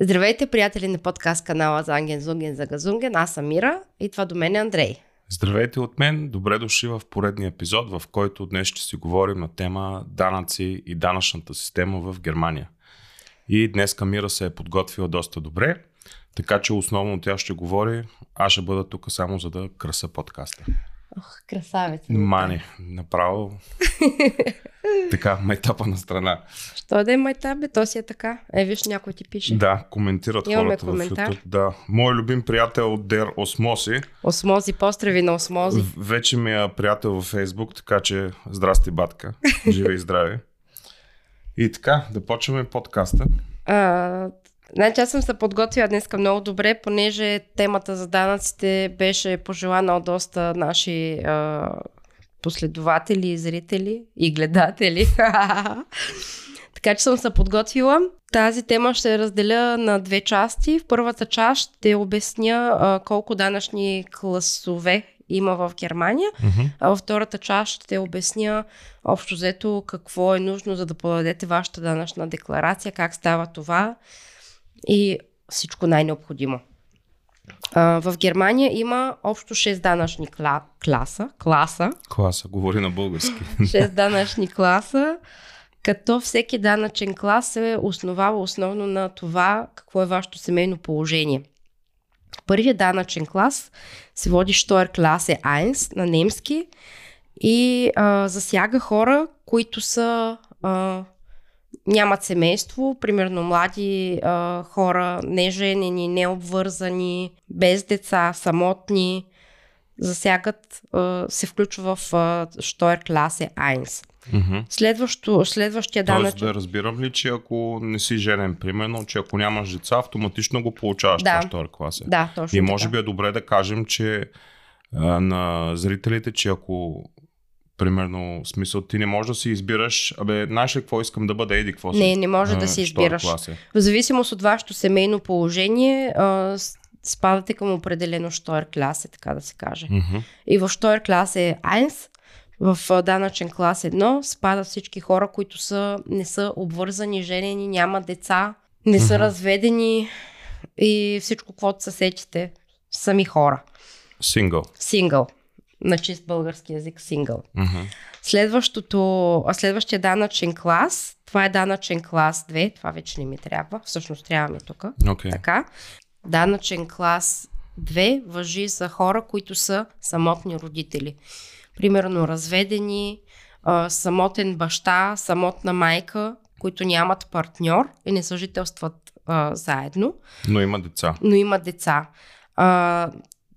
Здравейте, приятели на подкаст канала за Анген Зунген за Газунген. Аз съм Мира и това до мен е Андрей. Здравейте от мен, добре дошли в поредния епизод, в който днес ще си говорим на тема данъци и данъчната система в Германия. И днес Камира се е подготвила доста добре, така че основно тя ще говори, аз ще бъда тук само за да краса подкаста. Ох, красавец. Мани, направо. така, майтапа на страна. Що да е майтап, бе, то си е така. Е, виж, някой ти пише. Да, коментират Имаме хората коментар. в YouTube. Да. Мой любим приятел Дер Осмоси, Осмози, поздрави на осмози. вече ми е приятел във Фейсбук, така че здрасти, батка. Живе и здраве. И така, да почваме подкаста. А, значи аз съм се подготвила днес много добре, понеже темата за данъците беше пожелана от доста наши а, последователи, зрители и гледатели. така че съм се подготвила. Тази тема ще разделя на две части. В първата част ще обясня а, колко данъчни класове има в Германия. А във втората част ще обясня общо взето какво е нужно за да подадете вашата данъчна декларация, как става това и всичко най-необходимо. А, в Германия има общо 6 данъчни кла- класа, класа, Класа, говори на български. 6 данъчни класа, като всеки данъчен клас се основава основно на това какво е вашето семейно положение. Първият данъчен клас се води Steuerklasse 1 на немски и а, засяга хора, които са а, нямат семейство, примерно млади а, хора, неженени, необвързани, без деца, самотни, засягат, а, се включва в а, Steuerklasse 1. Мгм. Следващо, следващия Тоест данъчен... да разбирам ли, че ако не си женен, примерно, че ако нямаш деца, автоматично го получаваш Да. това втора класа. Да, точно И може така. би е добре да кажем, че а, на зрителите, че ако примерно, в смисъл, ти не можеш да си избираш, абе, знаеш ли какво искам да бъда, еди, какво си? Не, не може да а, си втора избираш. класа. В зависимост от вашето семейно положение, а, спадате към определено Steuerklasse, така да се каже. Мгм. И в Steuerklasse 1, в данъчен клас 1, спадат всички хора, които са, не са обвързани, женени, нямат деца, не са Мгм. разведени и всичко, каквото се сетите, сами хора. Сингъл. Сингъл. На чист български язик сингъл. Мгм. Следващото, следващия данъчен клас, това е данъчен клас 2, това вече не ми трябва, всъщност трябва ми тук. Окей. Така. Данъчен клас 2 въжи за хора, които са самотни родители. Примерно разведени, самотен баща, самотна майка, които нямат партньор и не съжителстват а, заедно, Но има деца. но имат деца. А,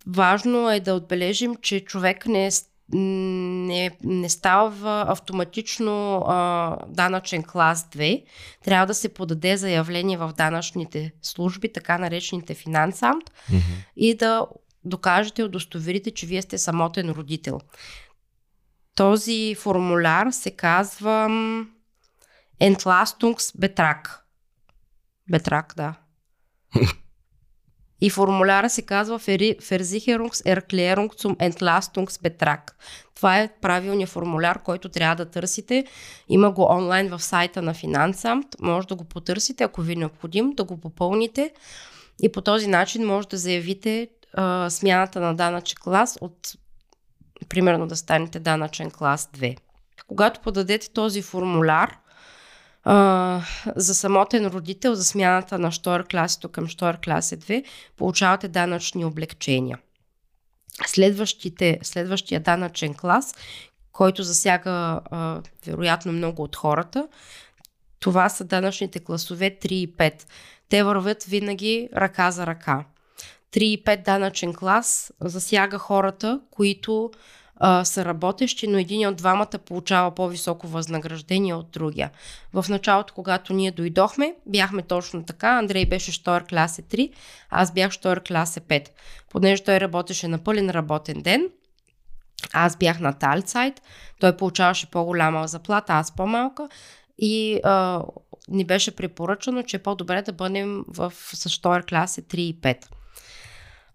важно е да отбележим, че човек не е не, не става автоматично а, данъчен клас 2. Трябва да се подаде заявление в данъчните служби, така наречените финансамт, Мгм. и да докажете, удостоверите, че вие сте самотен родител. Този формуляр се казва Entlastungsbetrag. Бетрак, да. И формуляра се казва Feri- Versicherungserklärung zum Entlastungsbetrag. Това е правилният формуляр, който трябва да търсите. Има го онлайн в сайта на Финансамт. Може да го потърсите, ако ви е необходим, да го попълните. И по този начин може да заявите а, смяната на данъчен клас от примерно да станете данъчен клас 2. Когато подадете този формуляр за самотен родител за смяната на Штор класето към Штор класе 2, получавате данъчни облегчения. Следващите, следващия данъчен клас, който засяга а, вероятно много от хората, това са данъчните класове 3 и 5. Те вървят винаги ръка за ръка. 3 и 5 данъчен клас засяга хората, които а, са работещи, но един от двамата получава по-високо възнаграждение от другия. В началото, когато ние дойдохме, бяхме точно така. Андрей беше Штойр класе 3, аз бях Штойр класе 5. Понеже той работеше на пълен работен ден, аз бях на Талцайт, той получаваше по-голяма заплата, аз по-малка и а, ни беше препоръчано, че е по-добре да бъдем в с Штойр класе 3 и 5.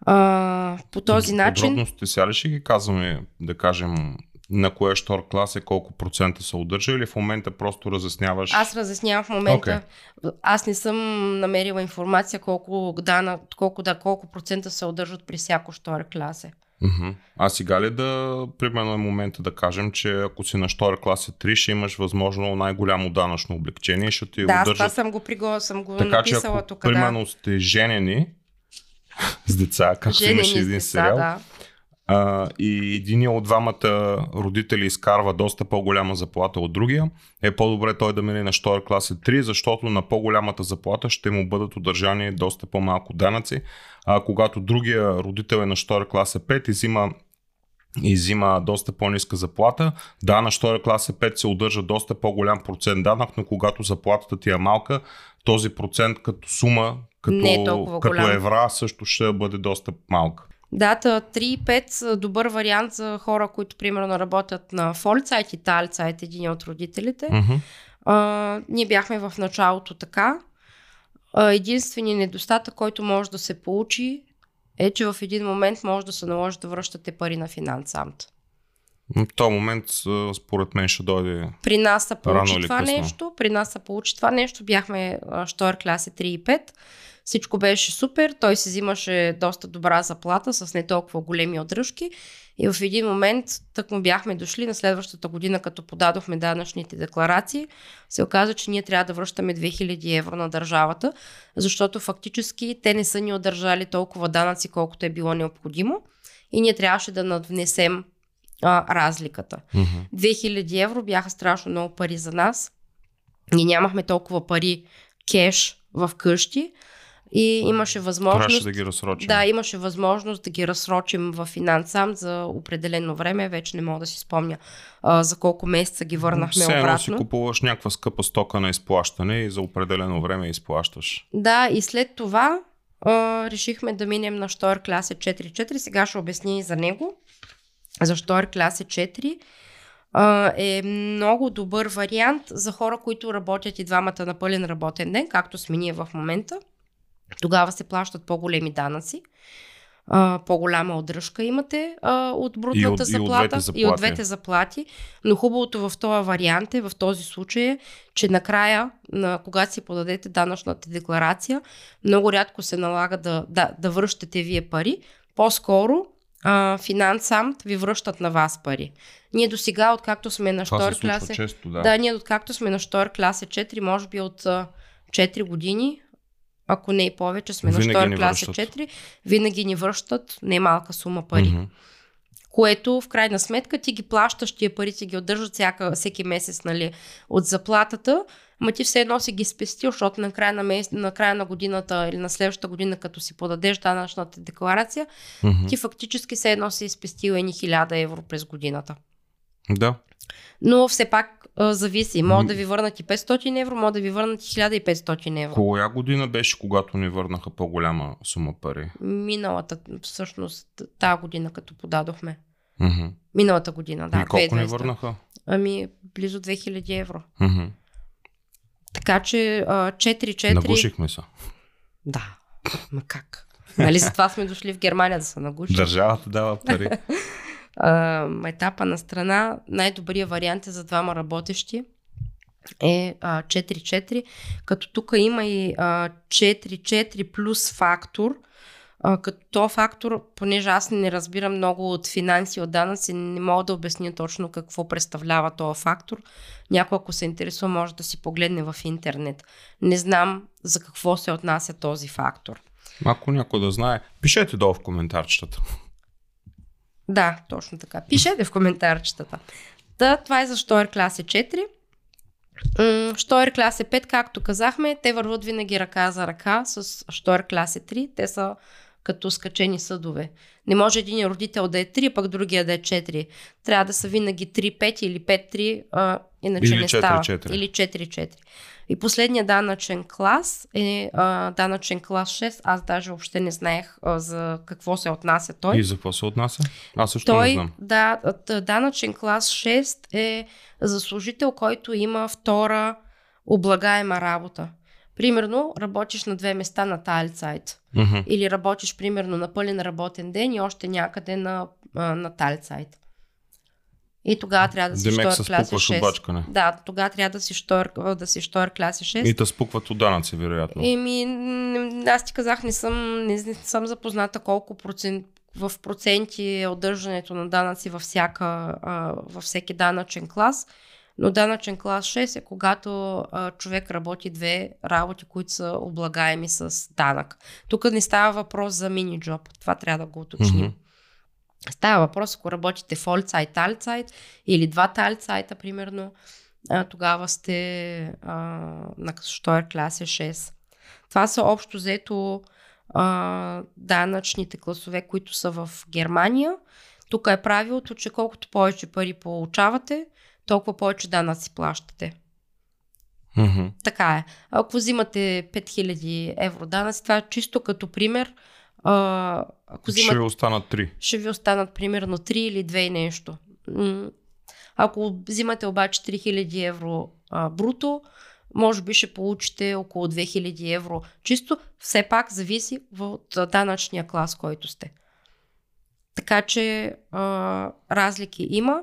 А, по този начин... Подробности сега ли ще ги казваме, да кажем, на кое штор клас е колко процента се удържа или в момента просто разясняваш? Аз разяснявам в момента. Okay. Аз не съм намерила информация колко, дана, колко, да, колко процента се удържат при всяко штор класе. Uh-huh. А сега ли да, примерно е момента да кажем, че ако си на штора класа 3, ще имаш възможно най-голямо данъчно облегчение, ще ти да, удържат... Да, съм го, приго, съм го така, написала че ако, тук. примерно да. сте женени с деца, както имаше един деца, сериал, да. а, и един от двамата родители изкарва доста по-голяма заплата от другия, е по-добре той да мине на штора класа 3, защото на по-голямата заплата ще му бъдат удържани доста по-малко данъци, а когато другия родител е на штора класа 5 и взима и взима доста по-ниска заплата. Да, на штора класа 5 се удържа доста по-голям процент данък, но когато заплатата ти е малка, този процент като сума, като, Не е толкова като голям. евра също ще бъде доста малка. Дата 3,5 са добър вариант за хора, които примерно работят на Фолицайт и Талицайт, един от родителите. Мгм. А, ние бяхме в началото така. Единственият недостатък, който може да се получи, е, че в един момент може да се наложи да връщате пари на финансамт. В този момент според мен ще дойде При нас се получи това късно. нещо. При нас се получи това нещо. Бяхме штор класи 3 и 5. Всичко беше супер. Той си взимаше доста добра заплата с не толкова големи отдръжки. И в един момент, тък му бяхме дошли на следващата година, като подадохме данъчните декларации, се оказа, че ние трябва да връщаме 2000 евро на държавата, защото фактически те не са ни удържали толкова данъци, колкото е било необходимо. И ние трябваше да надвнесем а, разликата. Мгм. 2000 евро бяха страшно много пари за нас. Ние нямахме толкова пари кеш в къщи и имаше възможност. Трябваше да ги разсрочим. Да, имаше възможност да ги разсрочим в финансам за определено време. Вече не мога да си спомня а, за колко месеца ги върнахме Все обратно. си купуваш някаква скъпа стока на изплащане и за определено време изплащаш. Да, и след това а, решихме да минем на Штор класа 4.4. Сега ще обясня и за него. За Штор класа 4 а, е много добър вариант за хора, които работят и двамата на пълен работен ден, както сме ние в момента. Тогава се плащат по-големи данъци. По-голяма отдръжка имате от брутната И от- и от заплата двете заплати. и от двете заплати. Но хубавото в този вариант е, в този случай е, че накрая, на, когато си подадете данъчната декларация, много рядко се налага да, да, да връщате вие пари. По-скоро а, финансамт ви връщат на вас пари. Ние до сега, откакто сме на штор случва класе, често, да. да, ние откакто сме на штор класа 4, може би от а, 4 години, ако не и повече, сме Винаги на штор класа връщат. 4, винаги ни връщат немалка сума пари. Мгм. Което в крайна сметка ти ги плащаш, тия пари ти ги отдържат всяка, всеки месец нали, от заплатата, ма ти все едно си ги спестил, защото на края на, месец, на края на годината или на следващата година, като си подадеш данъчната декларация, Мгм. ти фактически все едно си спестил едни 1000 евро през годината. Да. Но все пак а, зависи. Може да ви върнат и 500 евро, може да ви върнат и 1500 евро. Коя година беше, когато ни върнаха по-голяма сума пари? Миналата, всъщност, тази година, като подадохме. Мгм. Миналата година, да. и колко ни 2020. върнаха? Ами, близо 2000 евро. Мгм. Така че а, 4-4... Нагушихме се. Да, ма как? Нали за това сме дошли в Германия да се нагушим? Държавата дава пари. а, етапа на страна, най-добрият вариант е за двама работещи е а, 4-4, като тук има и а, 4-4 плюс фактор, а, като то фактор, понеже аз не разбирам много от финанси, от данъци, не мога да обясня точно какво представлява този фактор. Някой, ако се интересува, може да си погледне в интернет. Не знам за какво се отнася този фактор. Ако някой да знае, пишете долу в коментарчетата. Да, точно така. Пишете в коментарчетата. Та, това е за Штойер класе 4. М, Штойер класе 5, както казахме, те върват винаги ръка за ръка с Штойер класе 3. Те са като скачени съдове. Не може един родител да е 3, пък другия да е 4. Трябва да са винаги 3-5 или 5-3, а, иначе Или не става. 4-4. Или 4-4. И последният данъчен клас е а, данъчен клас 6. Аз даже въобще не знаех а, за какво се отнася той. И за какво се отнася? Аз също не Той, знам. да, данъчен клас 6 е за служител, който има втора облагаема работа. Примерно, работиш на две места на Тайлцайт. Мгм. Или работиш, примерно, на пълен работен ден и още някъде на, на Тайлцайт. И тогава трябва да си Демек штор класа спукваш 6. от бачкане. Да, тогава трябва да си штор, да си штор класа 6. И те спукват от данъци, вероятно. Еми, аз ти казах, не съм, не, не съм запозната колко процент, в проценти е удържането на данъци във, всяка, във всеки данъчен клас. Но данъчен клас 6 е когато а, човек работи две работи, които са облагаеми с данък. Тук не става въпрос за мини джоб. Това трябва да го уточним. Мгм. Става въпрос, ако работите в Allzeit, Allzeit или двата Allzeit, примерно, а, тогава сте а, на Штойер класа 6. Това са общо взето а, данъчните класове, които са в Германия. Тук е правилото, че колкото повече пари получавате, толкова повече данъци плащате. Мгм. Така е. Ако взимате 5000 евро данъци, това е чисто като пример. А, ако Ще взимате ви останат три. ще ви останат примерно 3 или 2 и нещо. Ако взимате обаче 3000 евро а, бруто, може би ще получите около 2000 евро. Чисто все пак зависи от данъчния клас, който сте. Така че а, разлики има.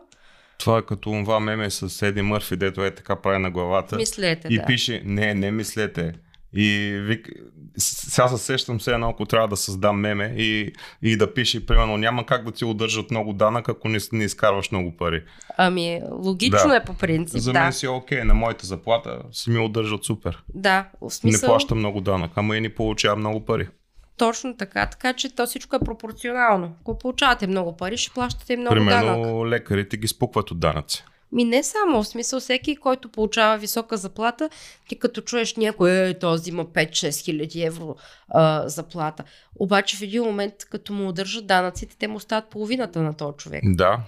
Това е като това меме с Еди Мърфи, дето е така прави на главата. Мислете, и да. пише, не, не мислете. И вик... сега се сещам се едно, ако трябва да създам меме и, и да пише, примерно, няма как да ти удържат много данък, ако не, не изкарваш много пари. Ами, логично Да. е по принцип. За да. мен си е окей, на моята заплата си ми удържат супер. Да, в Не смисъл, плащам много данък, ама и не получавам много пари. Точно така. Така че то всичко е пропорционално. Ако получавате много пари, ще плащате много данък. Примерно лекарите ги спукват от данъци. Ми не само, в смисъл всеки, който получава висока заплата, ти като чуеш някой, е, този има 5-6 хиляди евро а, заплата. Обаче в един момент, като му удържат данъците, те му стават половината на този човек. Да.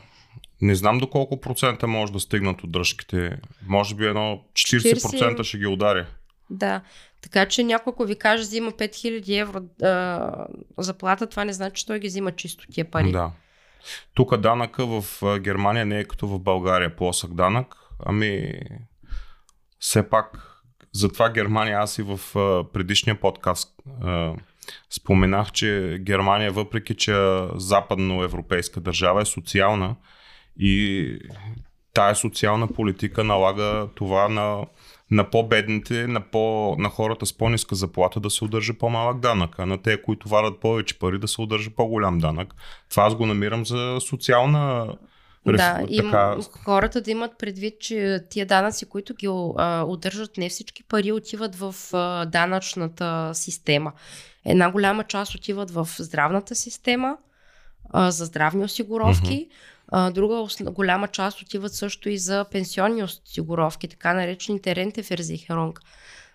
Не знам до колко процента може да стигнат от дръжките. Може би едно 40% ще ги удари. Да. Така че някой, ако ви каже, взима 5000 евро а, заплата, това не значи, че той ги взима чисто тия пари. Да. Тук данъка в Германия не е като в България плосък данък, ами все пак затова Германия, аз и в предишния подкаст а, споменах, че Германия, въпреки че е западноевропейска държава, е социална и тая социална политика налага това на, на по-бедните, на, по, на хората с по-ниска заплата да се удържа по-малък данък, а на те, които варят повече пари, да се удържа по-голям данък. Това аз го намирам за социална Да, и така, хората да имат предвид, че тия данъци, които ги а, удържат, не всички пари отиват в а, данъчната система. Една голяма част отиват в здравната система а, за здравни осигуровки, а, друга голяма част отиват също и за пенсионни осигуровки, така наречените рентеферзихеронг.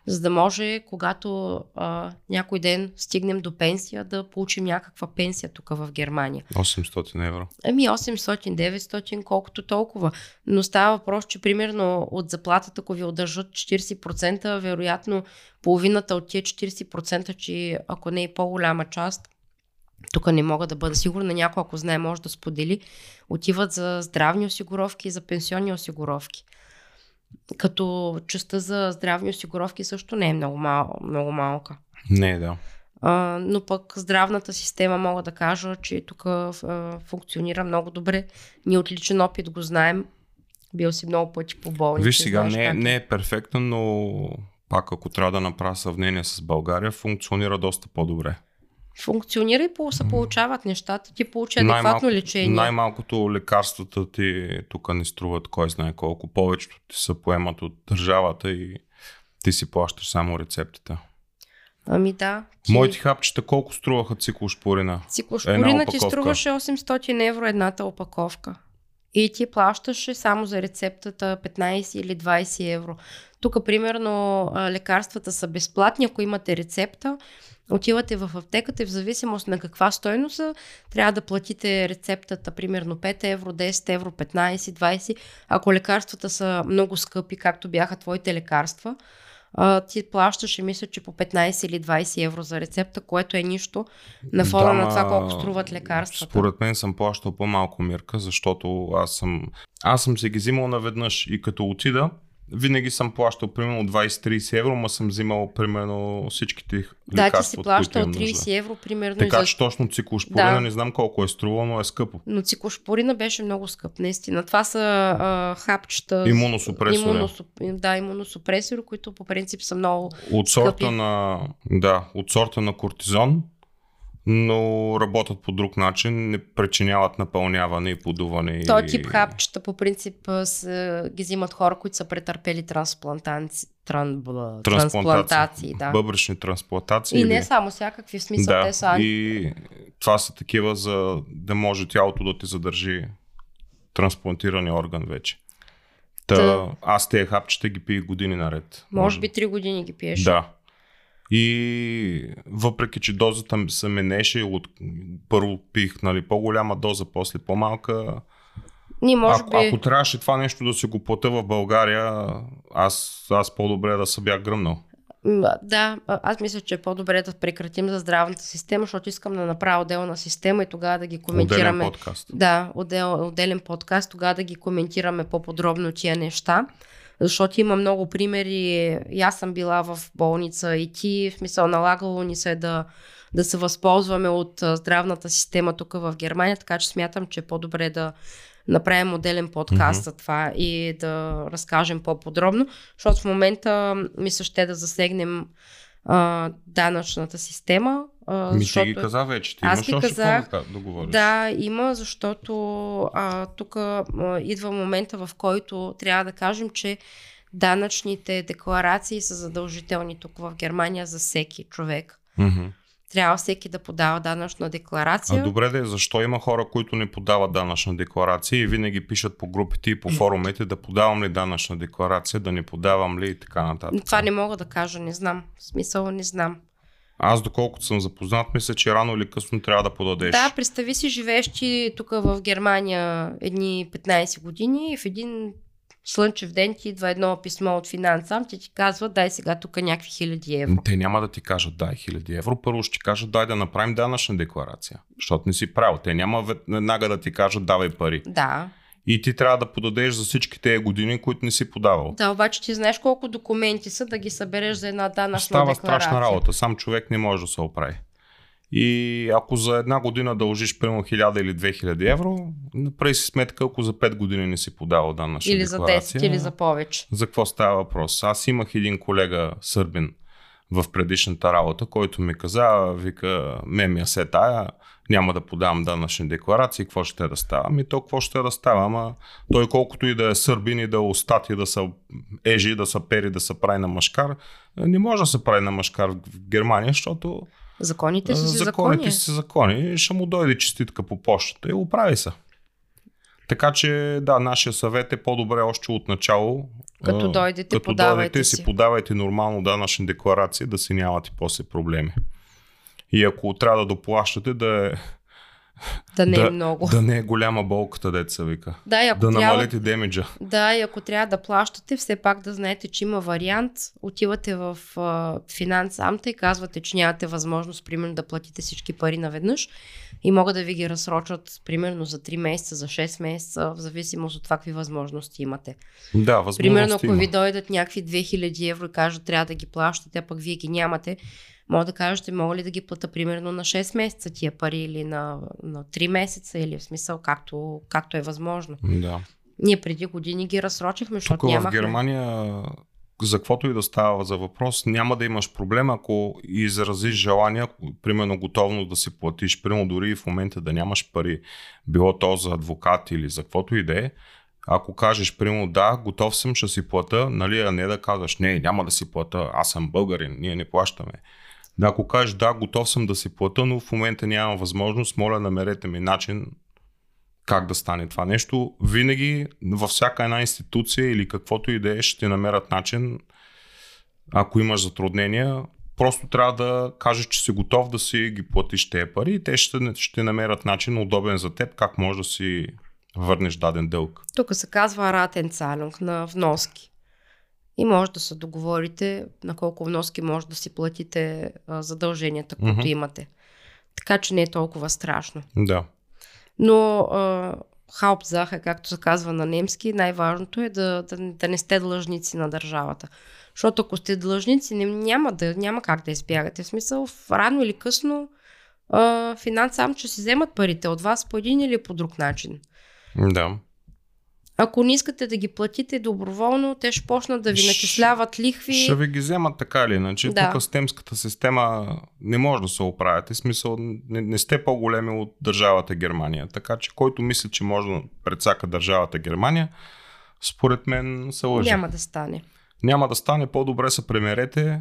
За да може, когато а, някой ден стигнем до пенсия, да получим някаква пенсия тук в Германия. 800 евро. Ами 800, 900, колкото толкова. Но става въпрос, че примерно от заплатата, ако ви удържат 40%, вероятно половината от тия 40%, че ако не е по-голяма част, тук не мога да бъда сигурна, някой ако знае може да сподели, отиват за здравни осигуровки и за пенсионни осигуровки. Като частта за здравни осигуровки също не е много, мал, много малка. Не, да. А, но пък здравната система мога да кажа, че тук а, функционира много добре. Ние от личен опит го знаем. Бил си много пъти по болници. Виж сега, знаеш не, как е. не е перфектен, но пак ако трябва да направя сравнение с България, функционира доста по-добре. Функционира и по- се получават нещата. Ти получи адекватно лечение. Най-малкото лекарствата ти тук не струват кой знае колко. Повечето ти се поемат от държавата и ти си плащаш само рецептата. Ами да. Ти... Моите хапчета колко струваха циклошпорина? Циклошпорина ти струваше 800 евро едната опаковка. И ти плащаше само за рецептата 15 или 20 евро. Тук, примерно, лекарствата са безплатни, ако имате рецепта. Отивате в аптеката и в зависимост на каква стойност трябва да платите рецептата примерно 5 евро, 10 евро, 15, 20. Ако лекарствата са много скъпи, както бяха твоите лекарства, а, ти плащаш и мисля, че по 15 или 20 евро за рецепта, което е нищо на фона Да, на това колко струват лекарствата. Според мен съм плащал по-малко мирка, защото аз съм, аз съм се ги взимал наведнъж и като отида, винаги съм плащал примерно 20-30 евро, ма съм взимал примерно всичките Да, ти лекарства, си плащал които имам нужда. 30 евро примерно. Така за... че точно циклошпорина Да. не знам колко е струвало, но е скъпо. Но циклошпорина беше много скъп, наистина. Това са а, хапчета. Имуносупресори. имуносуп- Да, имуносупресори, които по принцип са много... От сорта Скъпи. на, да, от сорта на кортизон, но работят по друг начин, не причиняват напълняване и подуване. Този и... тип хапчета по принцип са, ги взимат хора, които са претърпели трансплантации. Тран, бла, трансплантации да. Бъбречни трансплантации. И или- не само всякакви, в смисъл да, те са и това са такива за да може тялото да ти задържи трансплантирания орган вече. Та, Та- аз тези хапчета ги пия години наред. Може би 3 години ги пиеш. Да. И въпреки, че дозата ми се менеше, от първо пих нали, по-голяма доза, после по-малка. Ние може ако, би... ако трябваше това нещо да си го плата в България, аз, аз по-добре да се бях гръмнал. Да, а- аз мисля, че е по-добре да прекратим за здравната система, защото искам да направя отделна система и тогава да ги Отделен коментираме. подкаст. Да, отдел, отделен подкаст, тогава да ги коментираме по-подробно тия неща. Защото има много примери. И аз съм била в болница и ти, в смисъл налагало ни се да, да се възползваме от здравната система тук в Германия, така че смятам, че е по-добре да направим отделен подкаст Мгм. за това и да разкажем по-подробно, защото в момента ми се ще да засегнем а, данъчната система. А, Ми защото... ги каза вече. Ти Аз имаш още казах. да, говориш. Да, има, защото а, тук а, идва момента, в който трябва да кажем, че данъчните декларации са задължителни тук в Германия за всеки човек. Трябва всеки да подава данъчна декларация. А добре де, защо има хора, които не подават данъчна декларация и винаги пишат по групите и по форумите да подавам ли данъчна декларация, да не подавам ли и така нататък. Това не мога да кажа, не знам. В смисъл не знам. Аз доколкото съм запознат, мисля, че рано или късно трябва да подадеш. Да, представи си, живееш ти тук в Германия едни 15 години и в един слънчев ден ти идва едно писмо от финанса, ти ти казва, дай сега тук някакви хиляди евро. Те няма да ти кажат дай хиляди евро, първо ще ти кажат дай да направим данъчна декларация, защото не си правил. Те няма веднага да ти кажат давай пари. Да, И ти трябва да подадеш за всички тези години, които не си подавал. Да, обаче ти знаеш колко документи са да ги събереш за една данъчна Става декларация. страшна работа. Сам човек не може да се оправи. И ако за една година дължиш примерно 1000 или 2000 евро, направи си сметка, ако за 5 години не си подавал данъчна Или за декларация. 10, или за повече. За какво става въпрос? Аз имах един колега сърбин в предишната работа, който ми каза, вика, ме ми се тая, няма да подавам данъчни декларации, какво ще да става? Ами то какво ще да става? Ама той колкото и да е сърбин и да е устати, да са ежи, да са пери, да се прави на машкар, не може да се прави на машкар в Германия, защото Законите си законите закони. си закони. Ще му дойде честитка по почтата и оправи се. Така че, да, нашия съвет е по-добре още от начало. Като дойдете, като подавайте дойдете, си. си подавайте нормално данъчни декларации, да си нямате после проблеми. И ако трябва да доплащате, да, е, Да не да, е много. да не е голяма болката, деца вика. Да, и ако Да трябва, намалите демиджа. да, и ако трябва да плащате, все пак да знаете, че има вариант. Отивате в финансамта и казвате, че нямате възможност, примерно, да платите всички пари наведнъж и могат да ви ги разсрочат, примерно, за 3 месеца, за 6 месеца, в зависимост от това какви възможности имате. Да, възможност Примерно, ако има. ви дойдат някакви 2000 евро и кажат, трябва да ги плащате, а пък вие ги нямате, може да кажете, мога ли да ги плата примерно на 6 месеца тия пари или на, на 3 месеца или в смисъл както, както е възможно. Да. Ние преди години ги разсрочихме, защото Тук в нямахме. Германия, за каквото и да става за въпрос, няма да имаш проблем, ако изразиш желание, примерно готовност да си платиш, примерно дори и в момента да нямаш пари, било то за адвокат или за каквото и да е, ако кажеш, примерно, да, готов съм, ще си плата, нали, а не да казваш, не, няма да си плата, аз съм българин, ние не плащаме. Да, ако кажеш, да, готов съм да си плата, но в момента нямам възможност, моля, намерете ми начин как да стане това нещо. Винаги във всяка една институция или каквото и да е, ще намерят начин, ако имаш затруднения, просто трябва да кажеш, че си готов да си ги платиш тези пари и те ще, ще намерят начин удобен за теб, как можеш да си върнеш даден дълг. Тук се казва ратен цалюнг на вноски. И може да се договорите на колко вноски може да си платите а, задълженията, които Мгм. имате. Така че не е толкова страшно. Да. Но а, Hauptsache, както се казва на немски, най-важното е да, да, да не сте длъжници на държавата. Защото ако сте длъжници, няма, да, няма как да избягате. В смисъл, рано или късно финансам ще си вземат парите от вас по един или по друг начин. Да. Ако не искате да ги платите доброволно, те ще почнат да ви начисляват лихви. Ще ви ги вземат така или иначе. Да. Тук с темската система не може да се оправяте. Смисъл, не, не сте по-големи от държавата Германия. Така че който мисли, че може да предсака държавата Германия, според мен се лъжи. Няма да стане. Няма да стане. По-добре се премерете.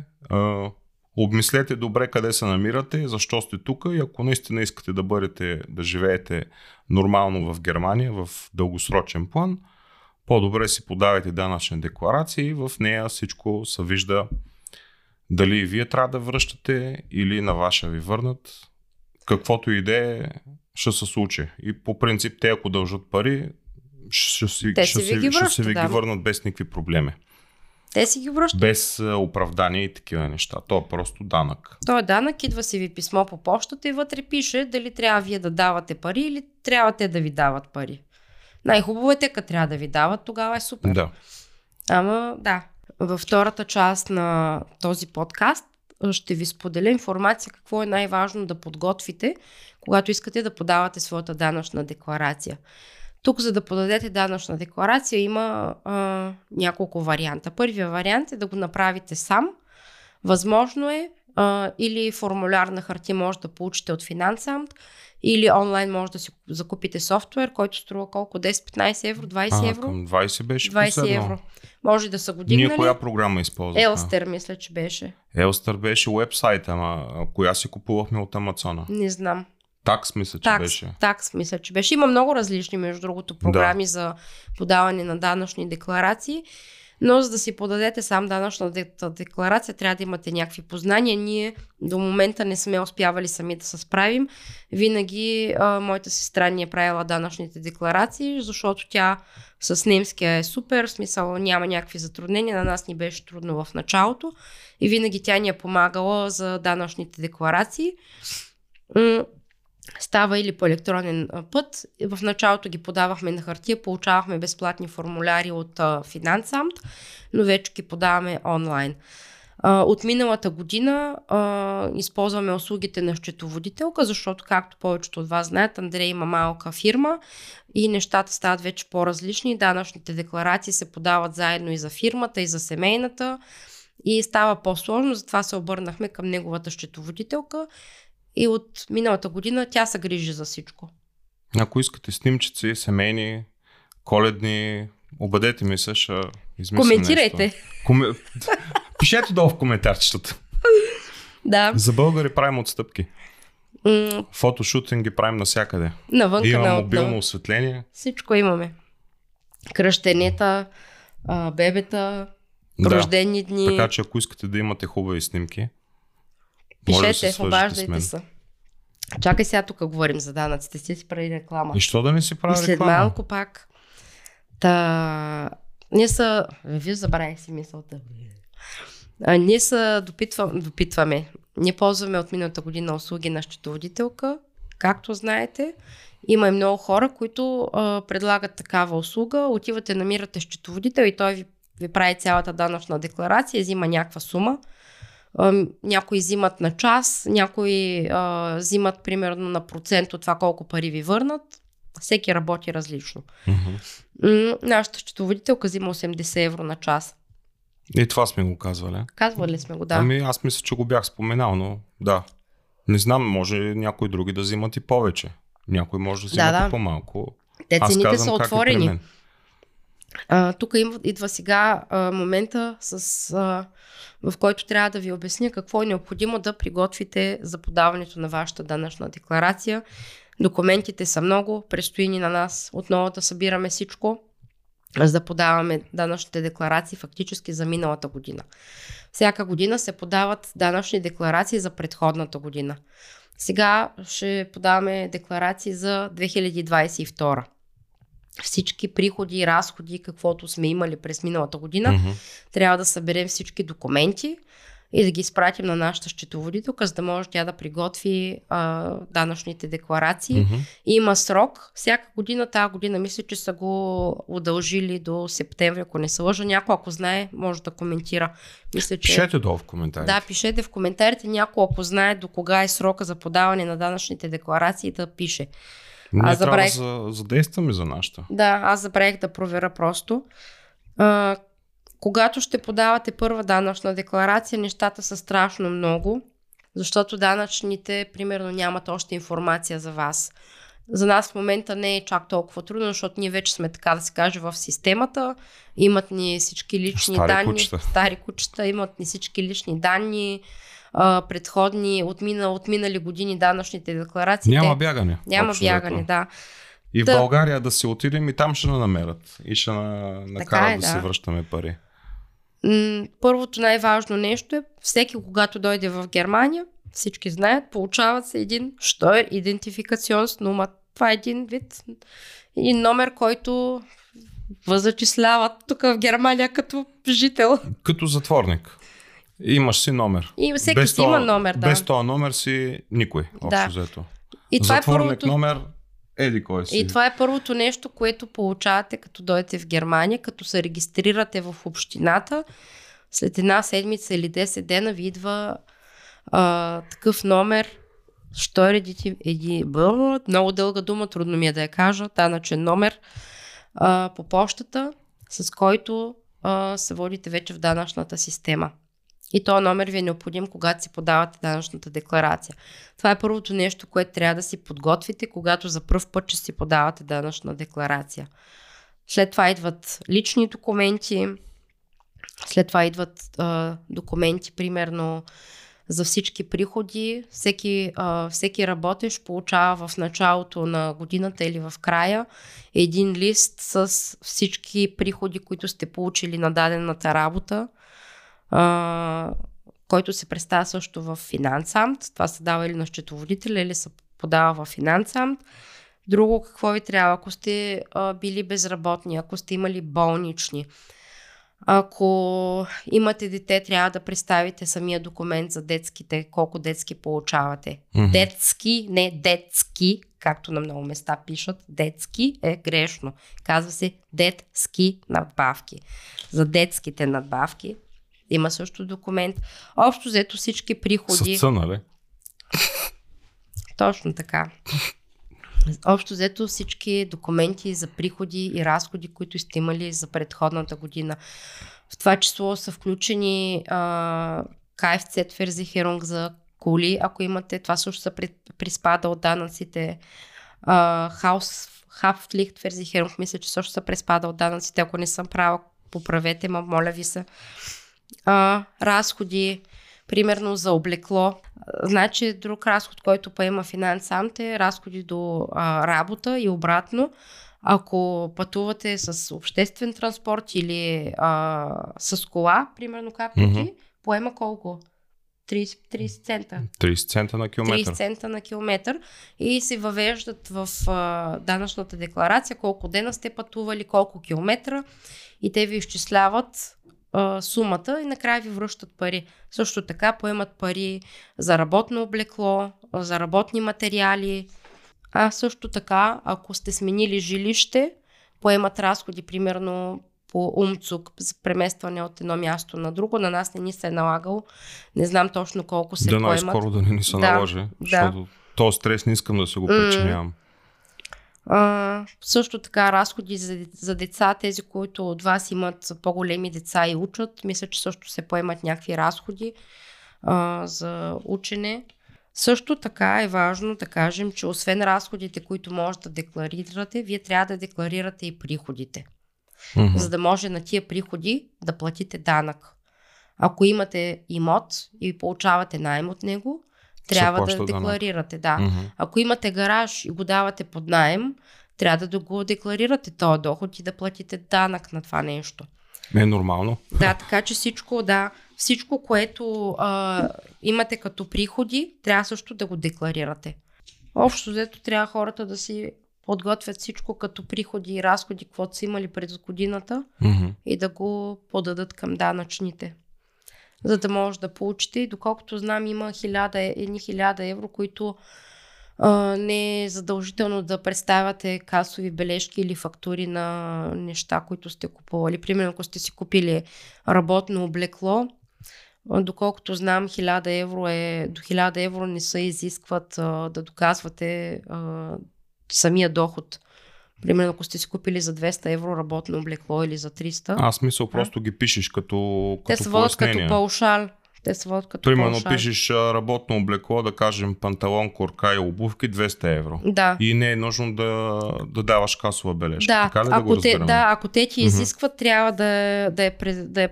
Обмислете добре къде се намирате, защо сте тук и ако наистина искате да бъдете, да живеете нормално в Германия, в дългосрочен план, по-добре си подавайте данъчни декларации и в нея всичко се вижда дали вие трябва да връщате или на ваша ви върнат. Каквото и да е, ще се случи. И по принцип те ако дължат пари, ще, ще, ще, ще, ще, ще се ви ги върнат без никакви проблеми. Те си ги връщат. Без оправдание и такива неща. То е просто данък. То е данък, идва си ви писмо по почтата и вътре пише дали трябва вие да давате пари или трябва те да ви дават пари. Най-хубаво е те, като трябва да ви дават, тогава е супер. Да. Ама да, във втората част на този подкаст ще ви споделя информация какво е най-важно да подготвите, когато искате да подавате своята данъчна декларация. Тук, за да подадете данъчна декларация, има а, няколко варианта. Първият вариант е да го направите сам. Възможно е а, или формуляр на хартия може да получите от Финансамт, или онлайн може да си закупите софтуер, който струва колко? 10-15 евро, 20 евро? Към 20 беше 20 последно. евро. Може да са го дигнали. Ние коя програма използвахме? Елстер, мисля, че беше. Елстер беше вебсайт, ама коя си купувахме от Амазона? Не знам. Такс, мисля, че такс, беше. Такс, мисля, че беше. Има много различни, между другото, програми да. за подаване на данъчни декларации. Но за да си подадете сам данъчната декларация, трябва да имате някакви познания. Ние до момента не сме успявали сами да се справим. Винаги а, моята сестра ни е правила данъчните декларации, защото тя с немския е супер, в смисъл няма някакви затруднения. На нас ни беше трудно в началото и винаги тя ни е помагала за данъчните декларации става или по електронен път. В началото ги подавахме на хартия, получавахме безплатни формуляри от Финансамт, но вече ги подаваме онлайн. От миналата година а, използваме услугите на счетоводителка, защото, както повечето от вас знаят, Андрей има малка фирма и нещата стават вече по-различни. Данъчните декларации се подават заедно и за фирмата, и за семейната и става по-сложно, затова се обърнахме към неговата счетоводителка и от миналата година тя се грижи за всичко. Ако искате снимчици, семейни, коледни, обадете ми се, ще измисля Коментирайте. Нещо. Коме... Пишете долу в коментарчетата. Да. За българи правим отстъпки. Mm. Фотошутинги правим навсякъде. Навънка, Има мобилно осветление. Всичко имаме. Кръщенета, бебета, да. рождени дни. Така че ако искате да имате хубави снимки, Пишете, да обаждайте се. Чакай сега тук говорим за данъците, си си прави реклама. И що да не си прави реклама? след малко пак. Та... Ние са... Вие забравих си мисълта. А, ние са допитва... допитваме. Ние ползваме от миналата година услуги на счетоводителка, както знаете. Има и много хора, които а, предлагат такава услуга. Отивате, намирате счетоводител и той ви, ви прави цялата данъчна декларация, взима някаква сума някои взимат на час, някои а, взимат примерно на процент от това колко пари ви върнат. Всеки работи различно. Mm-hmm. Нашата счетоводителка взима 80 евро на час. И това сме го казвали. Казвали сме го, да. Ами аз мисля, че го бях споменал, но да. Не знам, може някои други да взимат и повече. Някой може да взимат да, да. и по-малко. Те цените са е отворени. Тук идва сега а, момента, с, а, в който трябва да ви обясня какво е необходимо да приготвите за подаването на вашата данъчна декларация. Документите са много, предстои ни на нас отново да събираме всичко, за да подаваме данъчните декларации фактически за миналата година. Всяка година се подават данъчни декларации за предходната година. Сега ще подаваме декларации за 2022 всички приходи и разходи, каквото сме имали през миналата година. Mm-hmm. Трябва да съберем всички документи и да ги изпратим на нашата счетоводителка, за да може тя да приготви а, данъчните декларации. Мгм. Има срок. Всяка година, тази година мисля, че са го удължили до септември, ако не се лъжа. Някой, ако знае, може да коментира. Мисля, че... Пишете долу в коментарите. Да, пишете в коментарите някой, ако знае до кога е срока за подаване на данъчните декларации, да пише. Ние Аз трябва забравих- да за- задействаме за нашата. Да, аз забравих да проверя просто. А, когато ще подавате първа данъчна декларация, нещата са страшно много, защото данъчните, примерно, нямат още информация за вас. За нас в момента не е чак толкова трудно, защото ние вече сме, така да се каже, в системата. Имат ни всички лични Стари данни. кучета. Стари кучета. Имат ни всички лични данни, а, предходни, отмина, отминали години данъчните декларации. Няма бягане. Няма общо бягане, да. И в България да се отидем и там ще ни намерят. И ще на, накарат е, да, да. се връщаме пари. Първото най-важно нещо е, всеки когато дойде в Германия, всички знаят, получават се един штойр идентификацион с нума. Това е един вид, един номер, който възачисляват тук в Германия като жител. Като затворник. Имаш си номер. И всеки си има номер, да. Без този номер си никой, общо Да. взето. И това, е Затворник първото, номер, еди кой си. и това е първото нещо, което получавате като дойдете в Германия, като се регистрирате в общината. След една седмица или 10 дена ви идва а, такъв номер. Що е редити? Еди, много дълга дума, трудно ми е да я кажа. Данъчен номер а, по почтата, с който а, се водите вече в данъчната система. И този номер ви е необходим, когато си подавате данъчната декларация. Това е първото нещо, което трябва да си подготвите, когато за първ път ще си подавате данъчна декларация. След това идват лични документи, след това идват а, документи, примерно за всички приходи. Всеки, а, всеки работещ получава в началото на годината или в края един лист с всички приходи, които сте получили на дадената работа, а, който се представя също в финансамт. Това се дава или на счетоводителя, или се подава в финансамт. Друго, какво ви трябва, ако сте а, били безработни, ако сте имали болнични, ако имате дете, трябва да представите самия документ за детските, колко детски получавате. Мгм. Детски, не детски, както на много места пишат. Детски е грешно. Казва се детски надбавки. За детските надбавки има също документ. Общо взето всички приходи. С ц, нали? Точно така. Общо взето всички документи за приходи и разходи, които сте имали за предходната година. В това число са включени а, КФЦ Ферзихерунг за коли, ако имате. Това също се при- приспада от данъците. А, хаус Хафтлихт Ферзихерунг, мисля, че също се приспада от данъците. Ако не съм права, поправете, ма моля ви се. А, разходи, примерно за облекло. Значи друг разход, който поема финансамт е разходи до а, работа и обратно. Ако пътувате с обществен транспорт или а, с кола, примерно както ти, поема колко? 30, 30 цента. 30 цента на километър. 30 цента на километър и се въвеждат в а, данъчната декларация колко дена сте пътували, колко километра и те ви изчисляват а, сумата и накрая ви връщат пари. Също така поемат пари за работно облекло, за работни материали. А също така, ако сте сменили жилище, поемат разходи, примерно по умцук за преместване от едно място на друго. На нас не ни се е налагало. Не знам точно колко се Да поемат. най-скоро да не ни се Да, наложи, да. защото този стрес не искам да се го причинявам. А, също така разходи за, за деца, тези, които от вас имат по-големи деца и учат, мисля, че също се поемат някакви разходи а, за учене. Също така е важно да кажем, че освен разходите, които може да декларирате, вие трябва да декларирате и приходите, Мгм. за да може на тия приходи да платите данък. Ако имате имот и получавате найем от него, трябва плаща да декларирате. Да. Мгм. Ако имате гараж и го давате под найем, трябва да го декларирате този доход и да платите данък на това нещо. Не е нормално. Да, така че всичко, да, всичко, което а, имате като приходи, трябва също да го декларирате. Общо взето трябва хората да си подготвят всичко като приходи и разходи, каквото са имали през годината Мгм. и да го подадат към данъчните. За да може да получите. И доколкото знам, има 1000, едни 1000 евро, които а, не е задължително да представяте касови бележки или фактури на неща, които сте купували. Примерно, ако сте си купили работно облекло, доколкото знам, 1000 евро е, до 1000 евро не се изискват а, да доказвате а, самия доход. Примерно, ако сте си купили за 200 евро работно облекло или за 300. Аз мисъл, просто ги пишеш като, Те като се водят като паушал. Те се водят като Примерно паушал. пишеш работно облекло, да кажем панталон, корка и обувки 200 евро. Да. И не е нужно да, да даваш касова бележка. Да, така ли да го ако те, разбираме? да, ако те ти изискват, трябва да, е- да, е, пред, да, е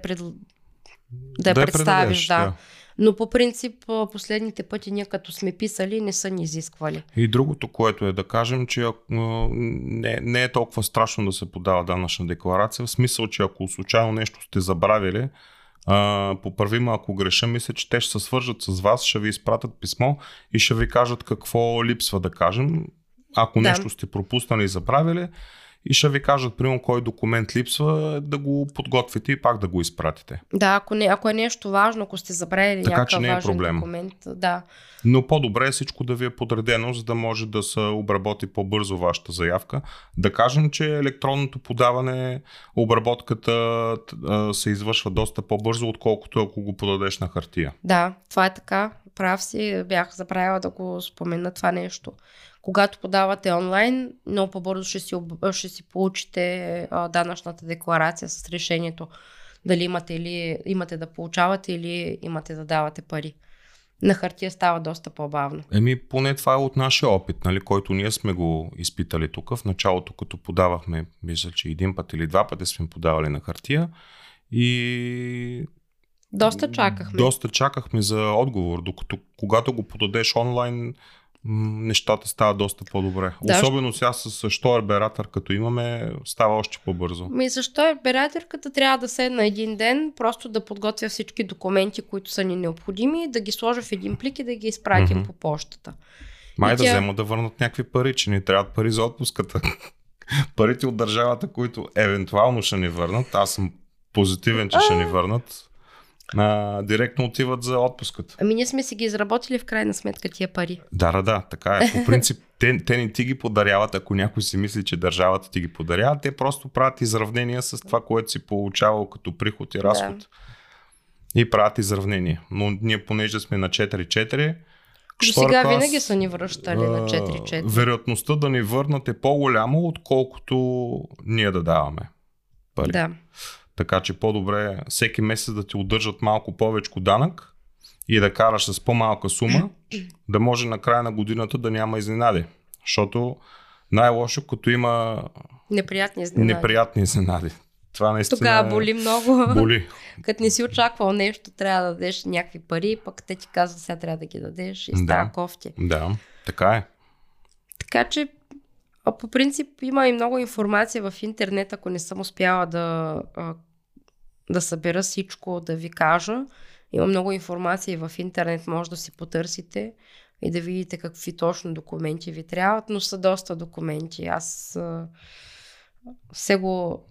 да я представиш. предадеш, Да. Но по принцип последните пъти ние като сме писали не са ни изисквали. И другото, което е да кажем, че не, не е толкова страшно да се подава данъчна декларация, в смисъл, че ако случайно нещо сте забравили, а, поправи ме ако греша, мисля, че те ще се свържат с вас, ще ви изпратят писмо и ще ви кажат какво липсва да кажем. Ако Да. нещо сте пропуснали и забравили, и ще ви кажат, примерно, кой документ липсва, да го подготвите и пак да го изпратите. Да, ако, не, ако е нещо важно, ако сте забравили Така, че не е важен проблем. документ, да. Но по-добре е всичко да ви е подредено, за да може да се обработи по-бързо вашата заявка. Да кажем, че електронното подаване, обработката се извършва доста по-бързо, отколкото ако го подадеш на хартия. Да, това е така. Прав си, бях забравила да го спомена това нещо. Когато подавате онлайн, много по-бързо ще си, ще си получите а, данъчната декларация с решението дали имате, или, имате да получавате или имате да давате пари. На хартия става доста по-бавно. Еми, поне това е от нашия опит, нали, който ние сме го изпитали тук. В началото, като подавахме, мисля, че един път или два пъти сме подавали на хартия. И Доста чакахме. Доста чакахме за отговор, докато когато го подадеш онлайн, нещата стават доста по-добре. Да. Особено сега с Штоер Бератър, като имаме, става още по-бързо. Ми защо е бератерката трябва да седна един ден, просто да подготвя всички документи, които са ни необходими, да ги сложа в един плик и да ги изпратим по почтата. Май И да тя- вземат да върнат някакви пари, че ни трябват пари за отпуската. Парите от държавата, които евентуално ще ни върнат, аз съм позитивен, че ще ни върнат, а, директно отиват за отпуската. Ами ние сме си ги изработили в крайна сметка тия пари. Да, да, да, така е. По принцип, те, те не ти ги подаряват, ако някой си мисли, че държавата ти ги подарява, те просто правят изравнения с това, което си получавал като приход и разход. Да. И правят изравнение. Но ние, понеже сме на 4-4, До сега клас, винаги са ни връщали на а, 4-4. Вероятността да ни върнат е по-голямо, отколкото ние да даваме пари. Да. Така че по-добре всеки месец да ти удържат малко повече данък и да караш с по-малка сума, да може на края на годината да няма изненади. Защото най-лошо, като има Неприятни изненади. неприятни изненади. Това наистина Тогава боли много. Боли. Като не си очаквал нещо, трябва да дадеш някакви пари, пък те ти казват, сега трябва да ги дадеш и Да. става кофти. Да, така е. Така че, а по принцип има и много информация в интернет, ако не съм успяла да, да събера всичко, да ви кажа. Има много информация и в интернет, може да си потърсите и да видите какви точно документи ви трябват, но са доста документи. Аз а, все го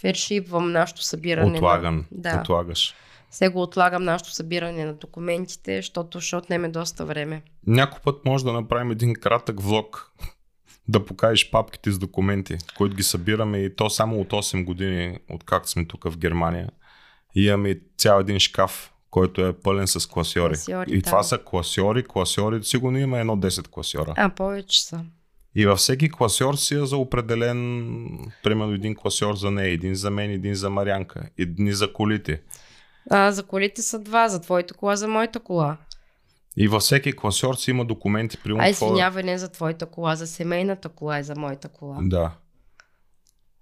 фершипвам нашето събиране. Отлаган. На, да, Отлагаш. все го отлагам нашето събиране на документите, защото ще отнеме доста време. Някой път може да направим един кратък влог, да покажеш папките с документи, които ги събираме и то само от 8 години, откакто сме тук в Германия. И имаме цял един шкаф, който е пълен с класьори. Класьори, и да. това са класьори, класьори, сигурно има едно 10 класьора. А, повече са. И във всеки класьор си е за определен, примерно един класьор за нея, един за мен, един за Марянка, едни за колите. А, за колите са два, за твоята кола, за моята кола. И във всеки класьор си има документи, примерно. А, извинявай, не за твоята кола, за семейната кола и за моята кола. Да.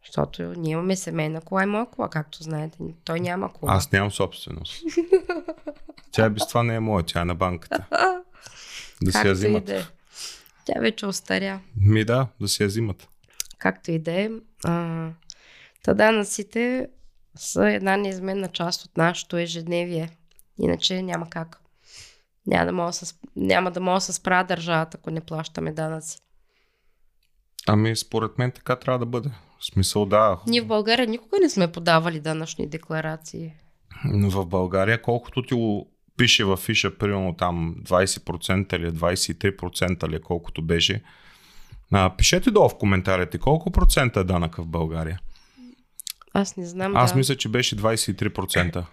Защото ние имаме семейна кола и моя кола, както знаете. Той няма кола. Аз нямам собственост. Тя без това не е моя, тя е на банката. Да си я взимат. да е. Тя вече остаря. Ми да, да си я взимат. Както и да е. А, Та данъците са една неизменна част от нашето ежедневие. Иначе няма как. Няма да мога да се, няма да мога да се справя държавата, ако не плащаме данъци. Ами според мен така трябва да бъде. В смисъл да. Ние в България никога не сме подавали данъчни декларации. в България, колкото ти го пише в фиша, примерно там 20% или 23% или колкото беше, а, пишете долу в коментарите колко процента е данъка в България. Аз не знам. Аз да. мисля, че беше 23%.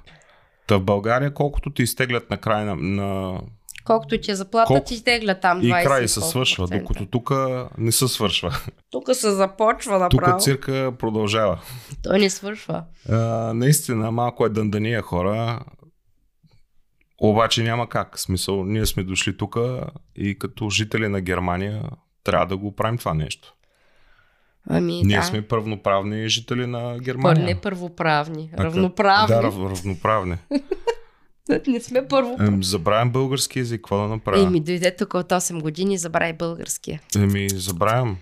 Та в България колкото ти изтеглят на край на, на Колкото ти е заплата, Колко- ти тегля там 20 и край се свършва, докато тук не се свършва. Тук се започва Тук направо. цирка продължава. Той не свършва. А, наистина, малко е дъндания хора, обаче няма как. Смисъл, ние сме дошли тук и като жители на Германия трябва да го правим това нещо. Ами Ние да. сме първоправни жители на Пър, Германия. не първоправни, А, равноправни. Да, рав, равноправни. Не сме първо. Ем, забравям български язик, какво да направя? Еми, дойде тук от 8 години и забрави българския. Еми, забравям.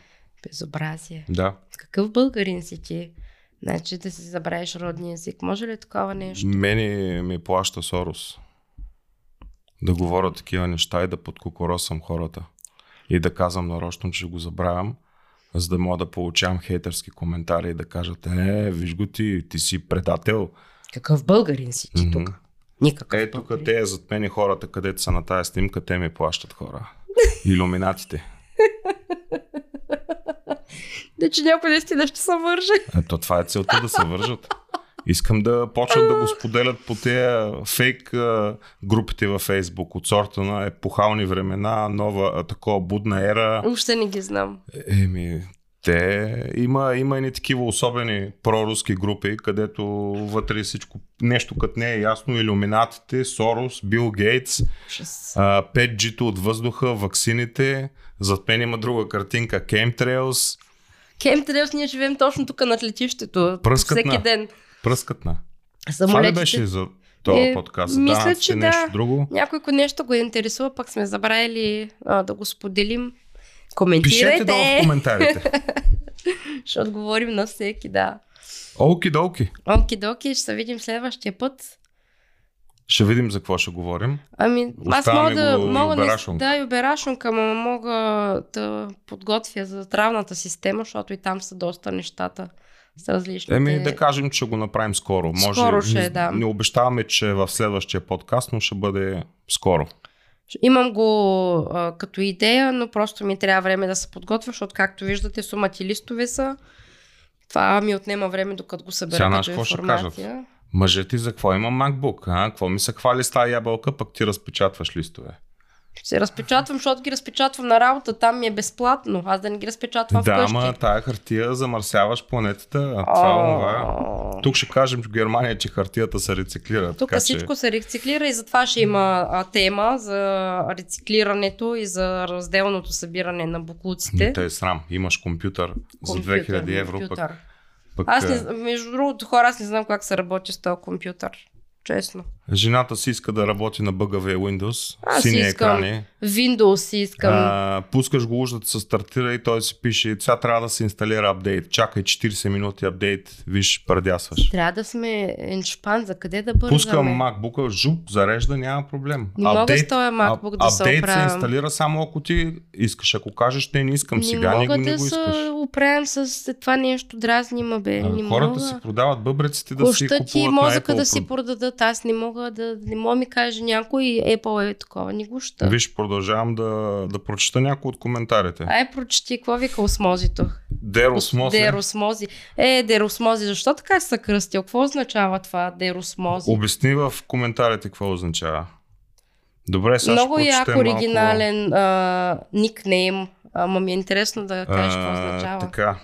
Безобразие. Да. Какъв българин си ти? Значи да си забравиш родния език. Може ли такова нещо? Мене ми плаща Сорос. Да говоря такива неща и да подкокоросам хората. И да казвам нарочно, че го забравям, за да мога да получавам хейтърски коментари и да кажат, е, виж го ти, ти си предател. Какъв българин си ти тук? Никакъв Е, тук българин. те зад мен хората, където са на тази снимка, те ми плащат хора. Илюминатите. Да, че някой наистина ще се върже. Ето това е целта да се вържат. Искам да почнат да го споделят по тези фейк групите във Фейсбук от сорта на епохални времена, нова такова будна ера. Въобще не ги знам. Еми, те има, има и такива особени проруски групи, където вътре всичко, нещо като не е ясно, иллюминатите, Сорос, Бил Гейтс, Ужас. а, 5G-то от въздуха, ваксините, зад мен има друга картинка, Chemtrails, Кемтрейлс, ние живеем точно тук над летището. Пръскат Всеки на- ден. Пръскатна. Това ли Самолетите. беше за този Е, подкаст? Мисля, данъците, че нещо да. друго? Някой, ако нещо го интересува, пък сме забравили а, да го споделим. Пишете Коментирайте, долу в коментарите. ще отговорим на всеки, да. Олки долки. Оки-доки, ще се видим следващия път. Ще видим за какво ще говорим. Ами, аз мога да... го Мога да, юберашонка. да, юберашонка, ама мога да подготвя за здравната система, защото и там са доста нещата с различните... Еми да кажем, че го направим скоро. Може, Скоро ще не, е, да. не обещаваме, че в следващия подкаст, но ще бъде скоро. Имам го а, като идея, но просто ми трябва време да се подготвя, защото както виждате, сумати листове са. Това ми отнема време, докато го събера Сега като какво ще информация. Мъже ти за какво има MacBook? А? Какво ми се хвали с тази ябълка, пък ти разпечатваш листове? Се разпечатвам, защото ги разпечатвам на работа, там ми е безплатно. Аз да не ги разпечатвам да, вкъщи. ама тая хартия замърсяваш планетата. а Това, това. Тук ще кажем в Германия, че хартията се рециклира. Тук така, всичко се рециклира и затова ще има а, тема за рециклирането и за разделното събиране на Че... буклуците. Те е срам. Имаш компютър, за Компютър, 2000 евро, компютър. пък Аз не, зн- между другото, хора, аз не знам как се работи с този компютър. Честно. Жената си иска да работи на бъгавия Windows, Аз сини искам. екрани. Windows си искам. А, пускаш го уж да се стартира и той си пише, сега трябва да се инсталира апдейт. Чакай 40 минути апдейт, виж, пардясваш. Трябва да сме еншпан, за къде да бързаме. Пускам MacBook, жуп, зарежда, няма проблем. Не мога с този MacBook да се апдейт се оправям. инсталира само ако ти искаш. Ако кажеш, не, не искам не сега, мога не, го- не да го се искаш. оправям с това нещо, дразни ма бе. А, не хората мога. си продават бъбреците да си Коща купуват ти мозъка да си продадат. Аз не мога да... Не мога ми каже някой Apple е такова. Не го ща. Виж, продължавам да, да прочета някои от коментарите. Ай, прочети, какво вика осмозито? Деросмоз. е. Деросмози. Е, деросмози. Защо така се кръстил? Какво означава това деросмози? Обясни в коментарите какво означава. Добре, сега Много ще як прочетем малко- оригинален а, никнейм. Ама ми е интересно да кажеш какво означава. Така.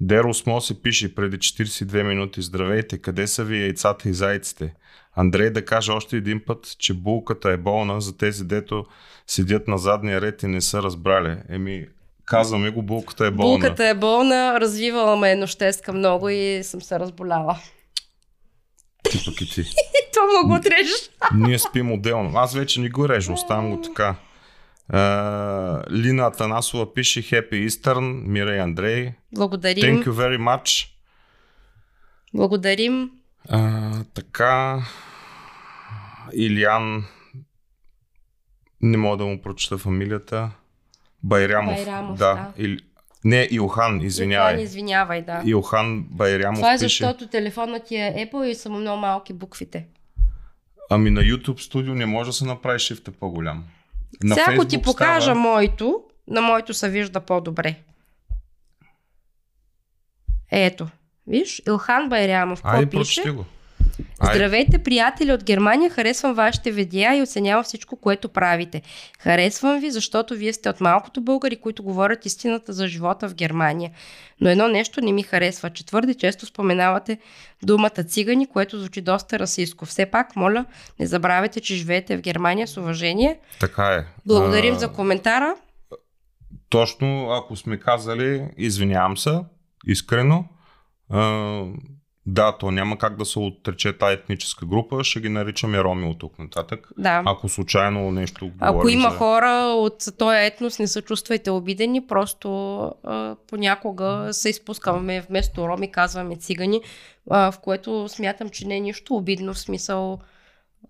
Деросмо се пише преди 42 минути. Здравейте, къде са ви яйцата и зайците? Андрей да каже още един път, че булката е болна за тези, дето седят на задния ред и не са разбрали. Еми, казваме го, булката е болна. Булката е болна, развивала ме нощеска много и съм се разболяла. Ти пък и ти. Това мога го отрежеш. Ние спим отделно. Аз вече не го режа, оставам го така. Uh, Лина Атанасова пише Happy Eastern, Мира и Андрей. Благодарим. Thank you very much. Благодарим. А, така. Илиан. Не мога да му прочета фамилията. Байрямов. Байрамов, да. да. Или... Не, Илхан, Илхан, извинявай. извинявай, да. Илхан Байрямов Това е пише. защото телефонът ти е Apple и са му много малки буквите. Ами на YouTube студио не може да се направи шифта по-голям. На Сега ако ти покажа става- моето, на моето се вижда по-добре. Ето. Виж, Илхан Байрямов, какво Айде, пише? го. Здравейте, приятели от Германия! Харесвам вашите видеа и оценявам всичко, което правите. Харесвам ви, защото вие сте от малкото българи, които говорят истината за живота в Германия. Но едно нещо не ми харесва, че твърде често споменавате думата цигани, което звучи доста расистско. Все пак, моля, не забравяйте, че живеете в Германия с уважение. Така е. Благодарим А, за коментара. Точно, ако сме казали, извинявам се, искрено. А, да, то няма как да се отрече тази етническа група, ще ги наричаме роми от тук нататък. Да. Ако случайно нещо Ако има за... хора от този етнос, не се чувствайте обидени, просто а, понякога се изпускаме вместо роми, казваме цигани, а, в което смятам, че не е нищо обидно в смисъл.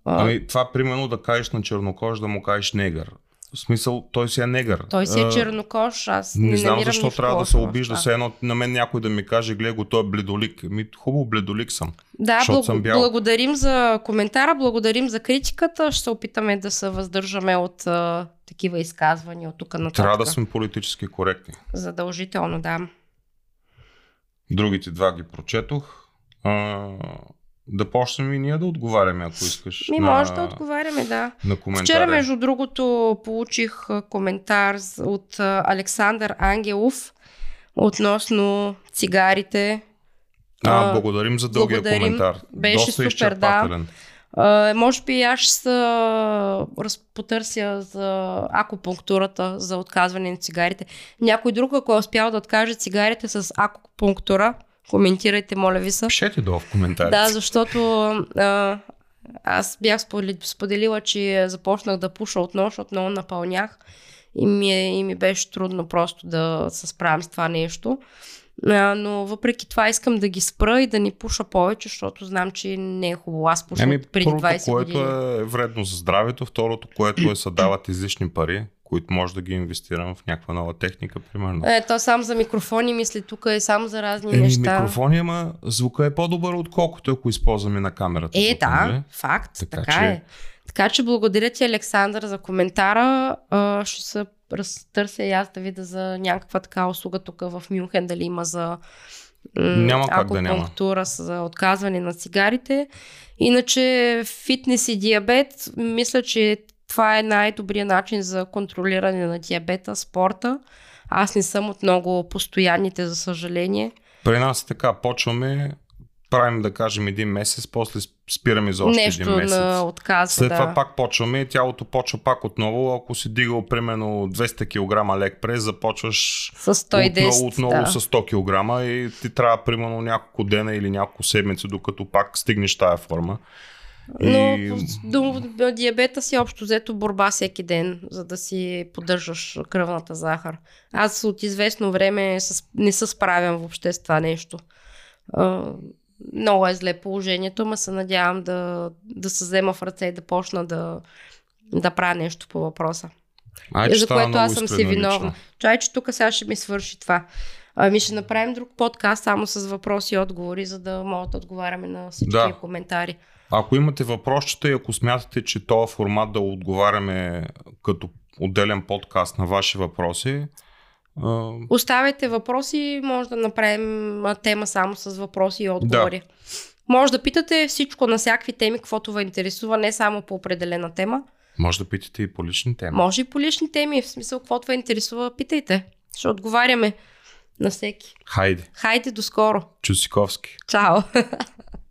А, Ами, това примерно да кажеш на чернокож да му кажеш негър. В смисъл, той си е негър. той си е А, чернокож, аз не, Не знам защо трябва да се обижда. Все едно на мен някой да ми каже, гледай го, той е бледолик. Ми, хубаво, бледолик съм. Да, благо, съм бял. благодарим за коментара, благодарим за критиката. Ще се опитаме да се въздържаме от а, такива изказвания от тук нататък. Трябва да сме политически коректни. Задължително, да. Другите два ги прочетох. А, да почнем и ние да отговаряме, ако искаш. Ми на, може да отговаряме, да. на коментари. Вчера, между другото, получих коментар от Александър Ангелов относно цигарите. А, благодарим за дългия благодарим. коментар. Беше Доста супер, изчерпателен. А, може би аз ще се разпотърся за акупунктурата, за отказване на цигарите. Някой друг, ако е успял да откаже цигарите с акупунктура, коментирайте, моля ви се. Пишете долу в коментарите. Да, защото а, аз бях сподели- споделила, че започнах да пуша отново, защото много напълнях и ми, е, и ми беше трудно просто да се справям с това нещо. А, но въпреки това искам да ги спра и да ни пуша повече, защото знам, че не е хубаво. Аз пуша Еми, от преди първото, 20 което години. е вредно за здравето, второто, което е са дават излишни пари, които може да ги инвестирам в някаква нова техника, примерно. Е, то само за микрофони мисли, тук е само за разни Еми, неща. микрофони, ама звука е по-добър, отколкото ако използваме на камерата. Е, звука, да, нали? факт, Така така, че- е. Така че благодаря ти, Александър, за коментара. А, ще се разтърся и аз да видя за някаква така услуга тук в Мюнхен, дали има за Няма как да няма. за отказване на цигарите. Иначе фитнес и диабет, мисля, че това е най-добрият начин за контролиране на диабета, спорта. Аз не съм от много постоянните, за съжаление. При нас е така, почваме, правим да кажем един месец, после спираме за още Нещо един месец. на отказва. След да. това пак почваме и тялото почва пак отново. Ако си дигал примерно 200 кг лек прес, започваш С 110. отново, отново да. с 100 кг и ти трябва примерно няколко дена или няколко седмици, докато пак стигнеш тая форма. Но И- до, диабета си общо взето борба всеки ден, за да си поддържаш кръвната захар. Аз от известно време не се справям въобще с това нещо. Много е зле положението, ма се надявам да, да се взема в ръце и да почна да, да правя нещо по въпроса. Ай, за което аз съм си виновна. Чай, че тук сега ще ми свърши това. Ами ще направим друг подкаст само с въпроси и отговори, за да могат да отговаряме на всички Да. коментари. Ако имате въпросчета и ако смятате, че този формат да отговаряме като отделен подкаст на ваши въпроси, Оставяйте въпроси, може да направим тема само с въпроси и отговори. Може да питате всичко на всякакви теми, каквото ви интересува, не само по определена тема. може да питате и по лични теми. Може и по лични теми, в смисъл, каквото ви интересува, питайте. Ще отговаряме на всеки. Хайде, Хайде, до скоро. Чусиковски. Чао!